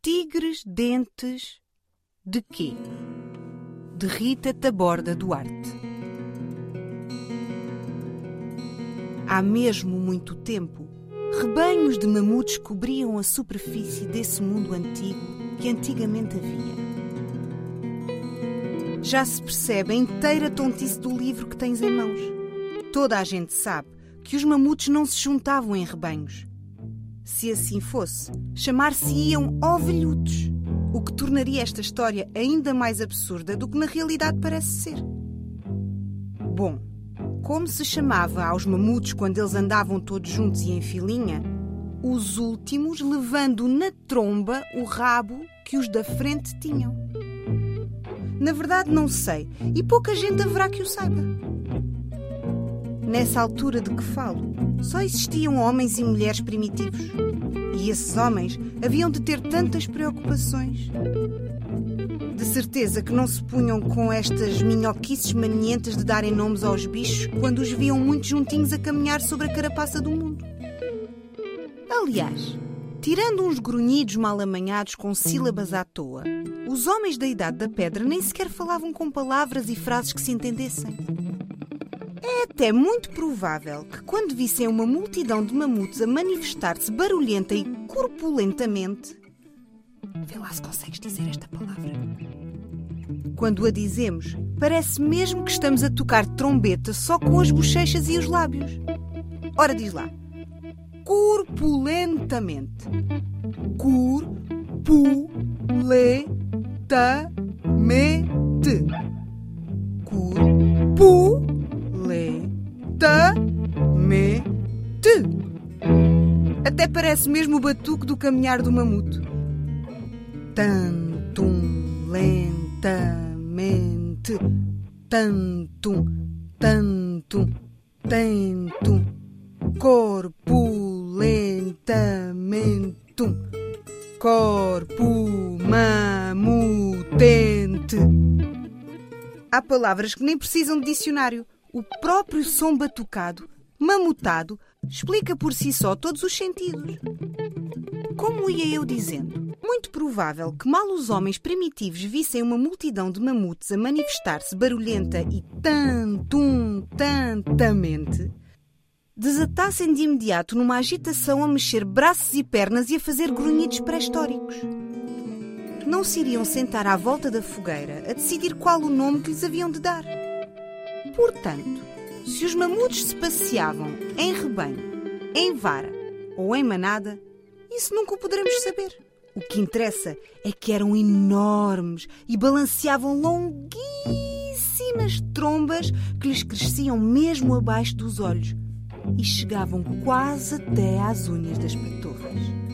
Tigres dentes de quê? De Rita Taborda Duarte. Há mesmo muito tempo, rebanhos de mamutes cobriam a superfície desse mundo antigo que antigamente havia. Já se percebe a inteira tontice do livro que tens em mãos. Toda a gente sabe que os mamutes não se juntavam em rebanhos. Se assim fosse, chamar-se-iam ovelhutos, o que tornaria esta história ainda mais absurda do que na realidade parece ser. Bom, como se chamava aos mamutes quando eles andavam todos juntos e em filinha? Os últimos levando na tromba o rabo que os da frente tinham. Na verdade, não sei, e pouca gente haverá que o saiba. Nessa altura de que falo, só existiam homens e mulheres primitivos. E esses homens haviam de ter tantas preocupações. De certeza que não se punham com estas minhoquices manientas de darem nomes aos bichos quando os viam muito juntinhos a caminhar sobre a carapaça do mundo. Aliás, tirando uns grunhidos mal amanhados com sílabas à toa, os homens da Idade da Pedra nem sequer falavam com palavras e frases que se entendessem. É até muito provável que, quando vissem uma multidão de mamutes a manifestar-se barulhenta e corpulentamente, Vê lá se consegues dizer esta palavra. Quando a dizemos, parece mesmo que estamos a tocar trombeta só com as bochechas e os lábios. Ora, diz lá. Corpulentamente. Corpulentamente. Até parece mesmo o batuque do caminhar do mamuto tantum lentamente, tantum, tantum, tentum, corpulentamentum, corpo mamutente. Há palavras que nem precisam de dicionário. O próprio som batucado, mamutado, explica por si só todos os sentidos. Como ia eu dizendo? muito provável que mal os homens primitivos vissem uma multidão de mamutes a manifestar-se barulhenta e tantum, tantamente, desatassem de imediato numa agitação a mexer braços e pernas e a fazer grunhidos pré-históricos. Não se iriam sentar à volta da fogueira a decidir qual o nome que lhes haviam de dar. Portanto, se os mamutes se passeavam em rebanho, em vara ou em manada, isso nunca o poderemos saber. O que interessa é que eram enormes e balanceavam longuíssimas trombas que lhes cresciam mesmo abaixo dos olhos e chegavam quase até às unhas das patas.